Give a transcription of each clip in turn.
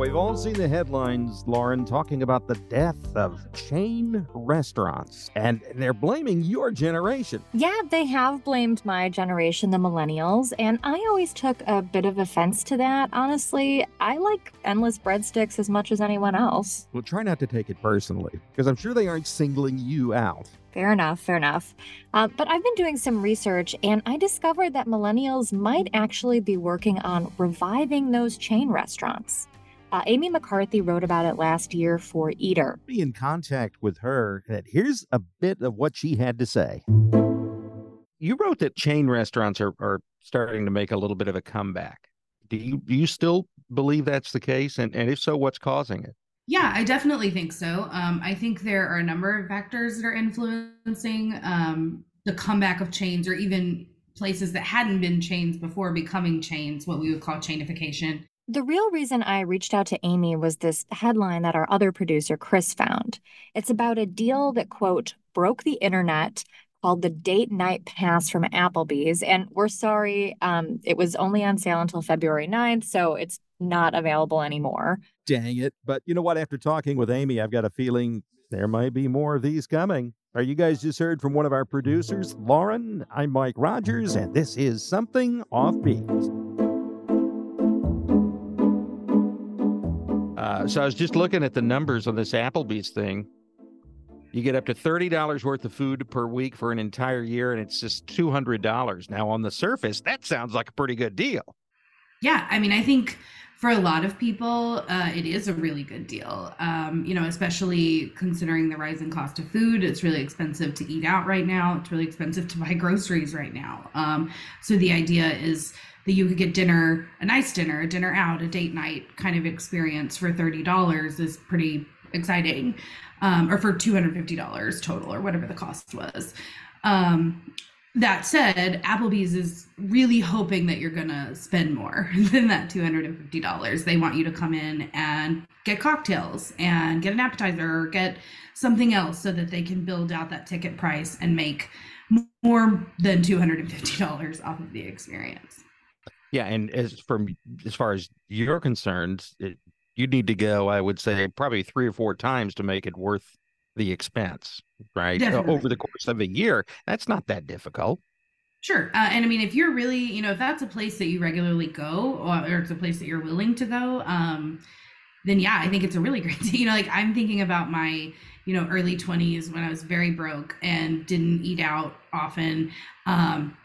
We've all seen the headlines, Lauren, talking about the death of chain restaurants, and they're blaming your generation. Yeah, they have blamed my generation, the millennials, and I always took a bit of offense to that. Honestly, I like endless breadsticks as much as anyone else. Well, try not to take it personally, because I'm sure they aren't singling you out. Fair enough, fair enough. Uh, but I've been doing some research and I discovered that millennials might actually be working on reviving those chain restaurants. Uh, Amy McCarthy wrote about it last year for Eater. Be in contact with her. And here's a bit of what she had to say. You wrote that chain restaurants are, are starting to make a little bit of a comeback. Do you do you still believe that's the case? And and if so, what's causing it? Yeah, I definitely think so. Um, I think there are a number of factors that are influencing um, the comeback of chains, or even places that hadn't been chains before becoming chains, what we would call chainification. The real reason I reached out to Amy was this headline that our other producer, Chris, found. It's about a deal that, quote, broke the internet called the Date Night Pass from Applebee's. And we're sorry, um, it was only on sale until February 9th, so it's not available anymore. Dang it. But you know what? After talking with Amy, I've got a feeling there might be more of these coming. Are you guys just heard from one of our producers, Lauren? I'm Mike Rogers, and this is Something Offbeat. Uh, so I was just looking at the numbers on this Applebee's thing. You get up to $30 worth of food per week for an entire year, and it's just $200. Now, on the surface, that sounds like a pretty good deal. Yeah. I mean, I think for a lot of people, uh, it is a really good deal. Um, you know, especially considering the rising cost of food. It's really expensive to eat out right now. It's really expensive to buy groceries right now. Um, so the idea is that you could get dinner, a nice dinner, a dinner out, a date night kind of experience for $30 is pretty exciting. Um, or for $250 total or whatever the cost was. Um, that said, Applebee's is really hoping that you're going to spend more than that $250. They want you to come in and get cocktails and get an appetizer or get something else so that they can build out that ticket price and make more than $250 off of the experience. Yeah, and as from as far as you're concerned, it, you need to go. I would say probably three or four times to make it worth the expense, right? Definitely. Over the course of a year, that's not that difficult. Sure. Uh, and I mean, if you're really, you know, if that's a place that you regularly go or, or it's a place that you're willing to go, um, then yeah, I think it's a really great, you know, like I'm thinking about my, you know, early 20s when I was very broke and didn't eat out often. Um,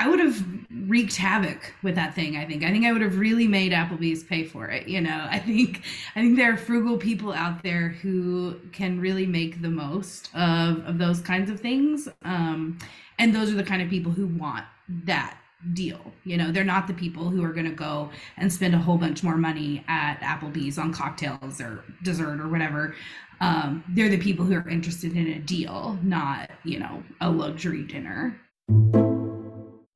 I would have wreaked havoc with that thing. I think. I think I would have really made Applebee's pay for it. You know, I think. I think there are frugal people out there who can really make the most of of those kinds of things. Um, and those are the kind of people who want that deal. You know, they're not the people who are going to go and spend a whole bunch more money at Applebee's on cocktails or dessert or whatever. Um, they're the people who are interested in a deal, not you know a luxury dinner.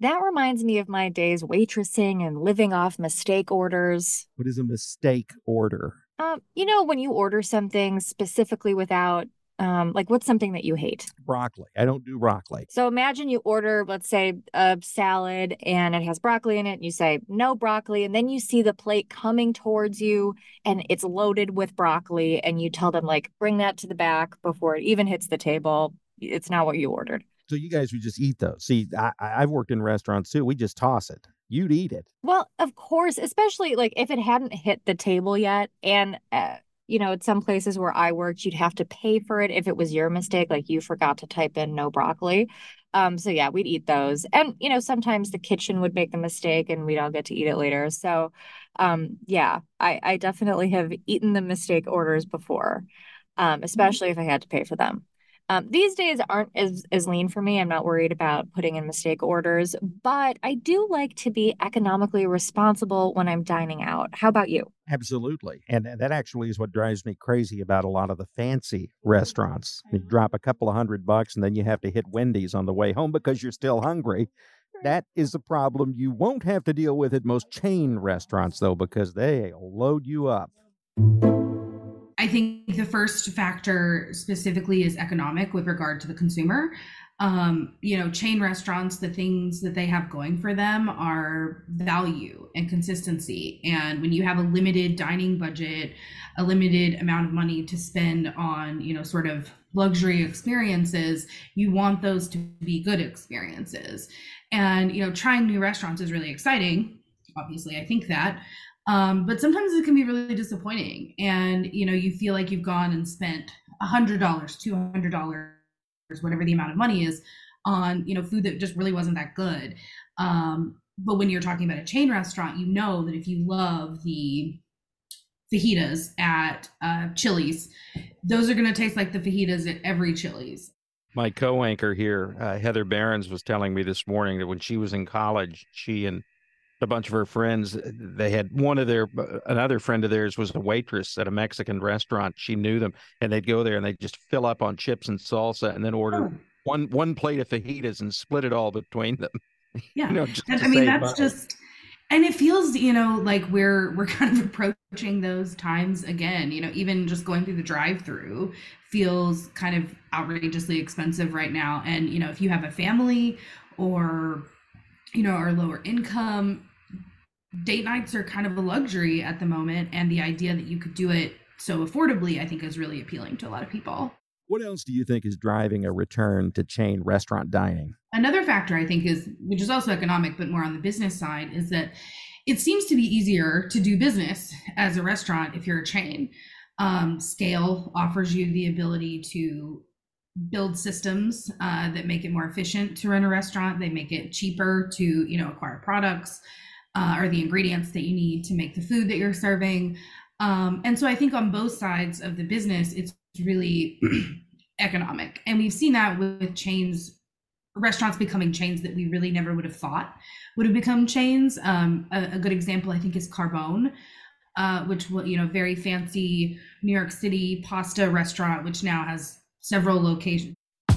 That reminds me of my days waitressing and living off mistake orders. What is a mistake order? Um, you know, when you order something specifically without, um, like, what's something that you hate? Broccoli. I don't do broccoli. So imagine you order, let's say, a salad and it has broccoli in it. And you say, no broccoli. And then you see the plate coming towards you and it's loaded with broccoli. And you tell them, like, bring that to the back before it even hits the table. It's not what you ordered. So you guys would just eat those. See, I, I've worked in restaurants too. We just toss it. You'd eat it. Well, of course, especially like if it hadn't hit the table yet. And, uh, you know, at some places where I worked, you'd have to pay for it if it was your mistake, like you forgot to type in no broccoli. Um, so yeah, we'd eat those. And, you know, sometimes the kitchen would make the mistake and we'd all get to eat it later. So, um, yeah, I, I definitely have eaten the mistake orders before, um, especially if I had to pay for them. Um, these days aren't as, as lean for me. I'm not worried about putting in mistake orders, but I do like to be economically responsible when I'm dining out. How about you? Absolutely. And that actually is what drives me crazy about a lot of the fancy restaurants. You drop a couple of hundred bucks and then you have to hit Wendy's on the way home because you're still hungry. That is a problem you won't have to deal with at most chain restaurants, though, because they'll load you up. I think the first factor specifically is economic with regard to the consumer. Um, you know, chain restaurants, the things that they have going for them are value and consistency. And when you have a limited dining budget, a limited amount of money to spend on, you know, sort of luxury experiences, you want those to be good experiences. And, you know, trying new restaurants is really exciting. Obviously, I think that. Um, but sometimes it can be really disappointing. And, you know, you feel like you've gone and spent a $100, $200, whatever the amount of money is on, you know, food that just really wasn't that good. Um, but when you're talking about a chain restaurant, you know that if you love the fajitas at uh, Chili's, those are going to taste like the fajitas at every Chili's. My co-anchor here, uh, Heather Barons, was telling me this morning that when she was in college, she and a bunch of her friends, they had one of their uh, another friend of theirs was a waitress at a Mexican restaurant. She knew them, and they'd go there and they'd just fill up on chips and salsa, and then order oh. one one plate of fajitas and split it all between them. Yeah, you know, I mean that's money. just and it feels you know like we're we're kind of approaching those times again you know even just going through the drive through feels kind of outrageously expensive right now and you know if you have a family or you know are lower income date nights are kind of a luxury at the moment and the idea that you could do it so affordably i think is really appealing to a lot of people what else do you think is driving a return to chain restaurant dining? Another factor I think is, which is also economic, but more on the business side, is that it seems to be easier to do business as a restaurant if you're a chain. Um, scale offers you the ability to build systems uh, that make it more efficient to run a restaurant. They make it cheaper to, you know, acquire products uh, or the ingredients that you need to make the food that you're serving. Um, and so I think on both sides of the business, it's really economic. And we've seen that with chains, restaurants becoming chains that we really never would have thought would have become chains. Um, a, a, good example, I think, is Carbone, uh, which will, you know, very fancy New York City pasta restaurant, which now has several locations.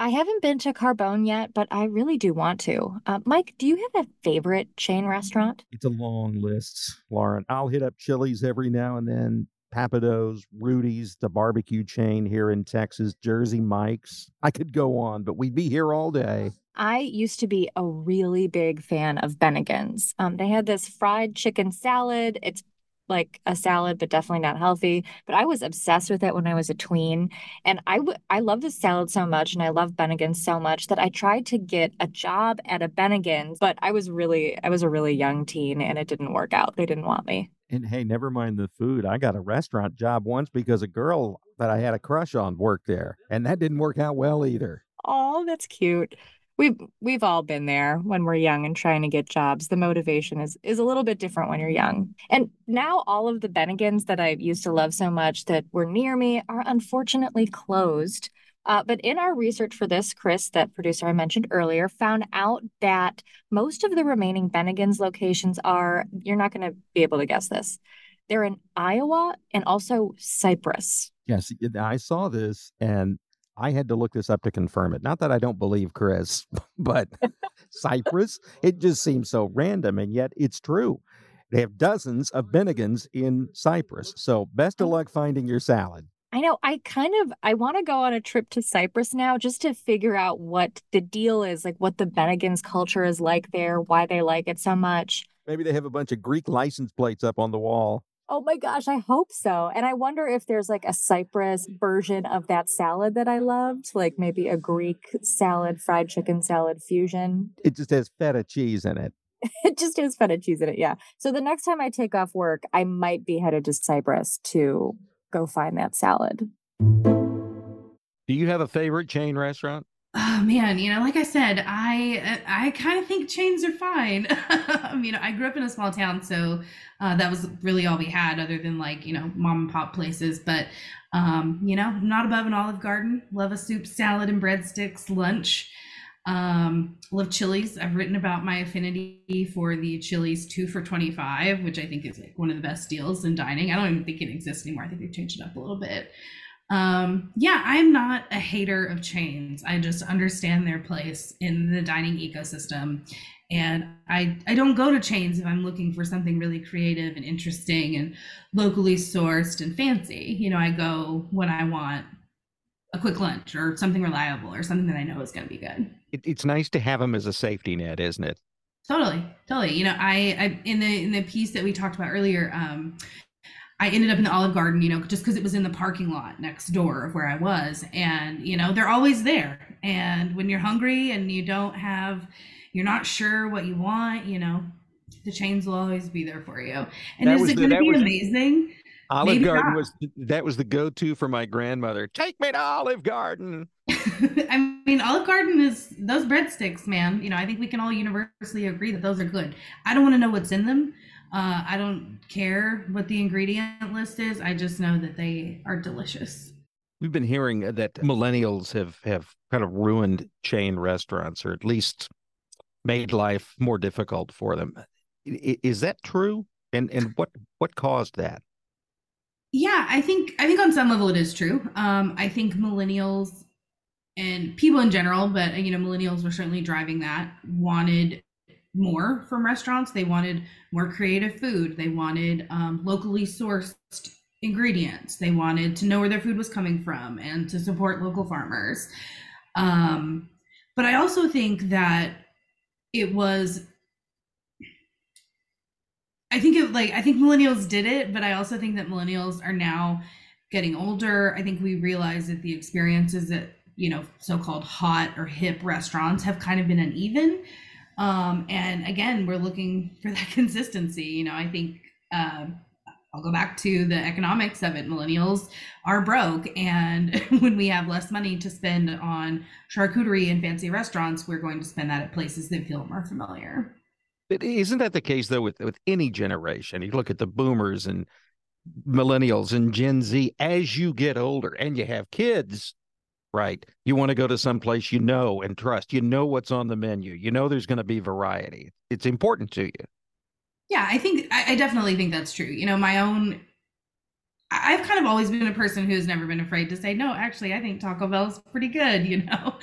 I haven't been to Carbone yet, but I really do want to. Uh, Mike, do you have a favorite chain restaurant? It's a long list, Lauren. I'll hit up Chili's every now and then. Pappadeaux, Rudy's, the barbecue chain here in Texas, Jersey Mike's. I could go on, but we'd be here all day. I used to be a really big fan of Bennigan's. Um, they had this fried chicken salad. It's like a salad, but definitely not healthy. But I was obsessed with it when I was a tween. And I, w- I love the salad so much and I love Bennigan's so much that I tried to get a job at a Bennigan's, but I was really, I was a really young teen and it didn't work out. They didn't want me. And hey, never mind the food. I got a restaurant job once because a girl that I had a crush on worked there, and that didn't work out well either. Oh, that's cute we've we've all been there when we're young and trying to get jobs. The motivation is is a little bit different when you're young. And now all of the bennigans that i used to love so much that were near me are unfortunately closed. Uh, but in our research for this chris that producer i mentioned earlier found out that most of the remaining bennigans locations are you're not going to be able to guess this they're in iowa and also Cyprus. yes i saw this and I had to look this up to confirm it. Not that I don't believe Chris, but Cyprus, it just seems so random, and yet it's true. They have dozens of Bennigans in Cyprus. So best of oh. luck finding your salad. I know. I kind of I want to go on a trip to Cyprus now just to figure out what the deal is, like what the Bennigan's culture is like there, why they like it so much. Maybe they have a bunch of Greek license plates up on the wall. Oh my gosh, I hope so. And I wonder if there's like a Cyprus version of that salad that I loved, like maybe a Greek salad, fried chicken salad fusion. It just has feta cheese in it. it just has feta cheese in it. Yeah. So the next time I take off work, I might be headed to Cyprus to go find that salad. Do you have a favorite chain restaurant? Oh man, you know, like I said, I I kind of think chains are fine. you know, I grew up in a small town, so uh, that was really all we had, other than like you know mom and pop places. But um, you know, not above an Olive Garden. Love a soup, salad, and breadsticks lunch. Um, love Chili's. I've written about my affinity for the Chili's two for twenty five, which I think is like one of the best deals in dining. I don't even think it exists anymore. I think they've changed it up a little bit. Um, yeah, I'm not a hater of chains. I just understand their place in the dining ecosystem. And I, I don't go to chains if I'm looking for something really creative and interesting and locally sourced and fancy. You know, I go when I want a quick lunch or something reliable or something that I know is going to be good. It, it's nice to have them as a safety net, isn't it? Totally, totally. You know, I, I in the in the piece that we talked about earlier, um, I ended up in the Olive Garden, you know, just because it was in the parking lot next door of where I was. And, you know, they're always there. And when you're hungry and you don't have, you're not sure what you want, you know, the chains will always be there for you. And that is it going to be was, amazing? Olive Maybe Garden not. was that was the go-to for my grandmother. Take me to Olive Garden. I mean, Olive Garden is those breadsticks, man. You know, I think we can all universally agree that those are good. I don't want to know what's in them. Uh, I don't care what the ingredient list is. I just know that they are delicious. We've been hearing that millennials have have kind of ruined chain restaurants, or at least made life more difficult for them. Is that true? And and what what caused that? Yeah, I think I think on some level it is true. Um, I think millennials and people in general, but you know, millennials were certainly driving that. Wanted more from restaurants. They wanted more creative food. They wanted um, locally sourced ingredients. They wanted to know where their food was coming from and to support local farmers. Um, but I also think that it was. I think it like I think millennials did it, but I also think that millennials are now getting older. I think we realize that the experiences that you know so-called hot or hip restaurants have kind of been uneven um, and again, we're looking for that consistency. You know, I think uh, I'll go back to the economics of it. Millennials are broke, and when we have less money to spend on charcuterie and fancy restaurants, we're going to spend that at places that feel more familiar. But isn't that the case though with with any generation? You look at the boomers and millennials and Gen Z. As you get older and you have kids, right? You want to go to some place you know and trust. You know what's on the menu. You know there's going to be variety. It's important to you. Yeah, I think I, definitely think that's true. You know, my own I've kind of always been a person who's never been afraid to say, no, actually, I think Taco Bell is pretty good, you know?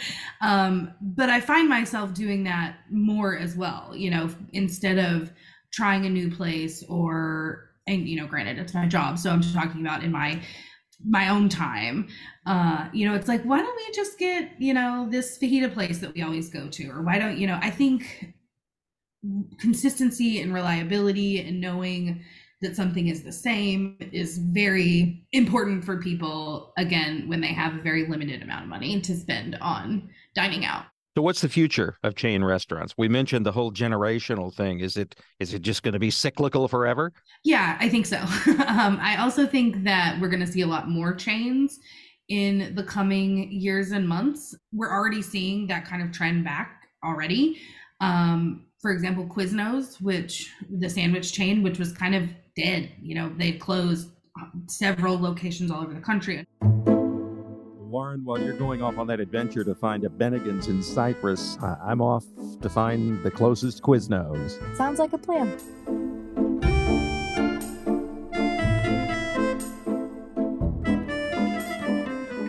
Um, but I find myself doing that more as well, you know, instead of trying a new place or, and, you know, granted, it's my job. So I'm just talking about in my my own time. Uh you know it's like why don't we just get you know this fajita place that we always go to? Or why don't you know i think consistency and reliability and knowing that something is the same is very important for people again when they have a very limited amount of money to spend on dining out so what's the future of chain restaurants? We mentioned the whole generational thing. Is it is it just going to be cyclical forever? Yeah, I think so. um, I also think that we're going to see a lot more chains in the coming years and months. We're already seeing that kind of trend back already. Um, for example, Quiznos, which the sandwich chain, which was kind of dead. You know, they closed several locations all over the country. Lauren, while you're going off on that adventure to find a Bennigan's in Cyprus, I'm off to find the closest Quiznos. Sounds like a plan.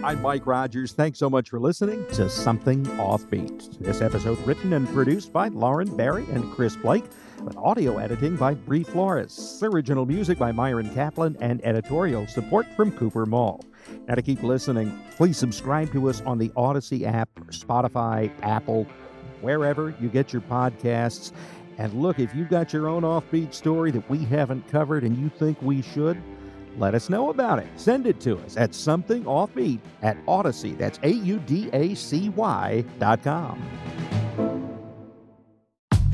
I'm Mike Rogers. Thanks so much for listening to Something Offbeat. This episode written and produced by Lauren Barry and Chris Blake, with audio editing by Bree Flores, original music by Myron Kaplan, and editorial support from Cooper Mall. Now, to keep listening, please subscribe to us on the Audacy app, Spotify, Apple, wherever you get your podcasts. And look, if you've got your own offbeat story that we haven't covered and you think we should, let us know about it. Send it to us at somethingoffbeat at Audacy. That's A U D A C Y dot com.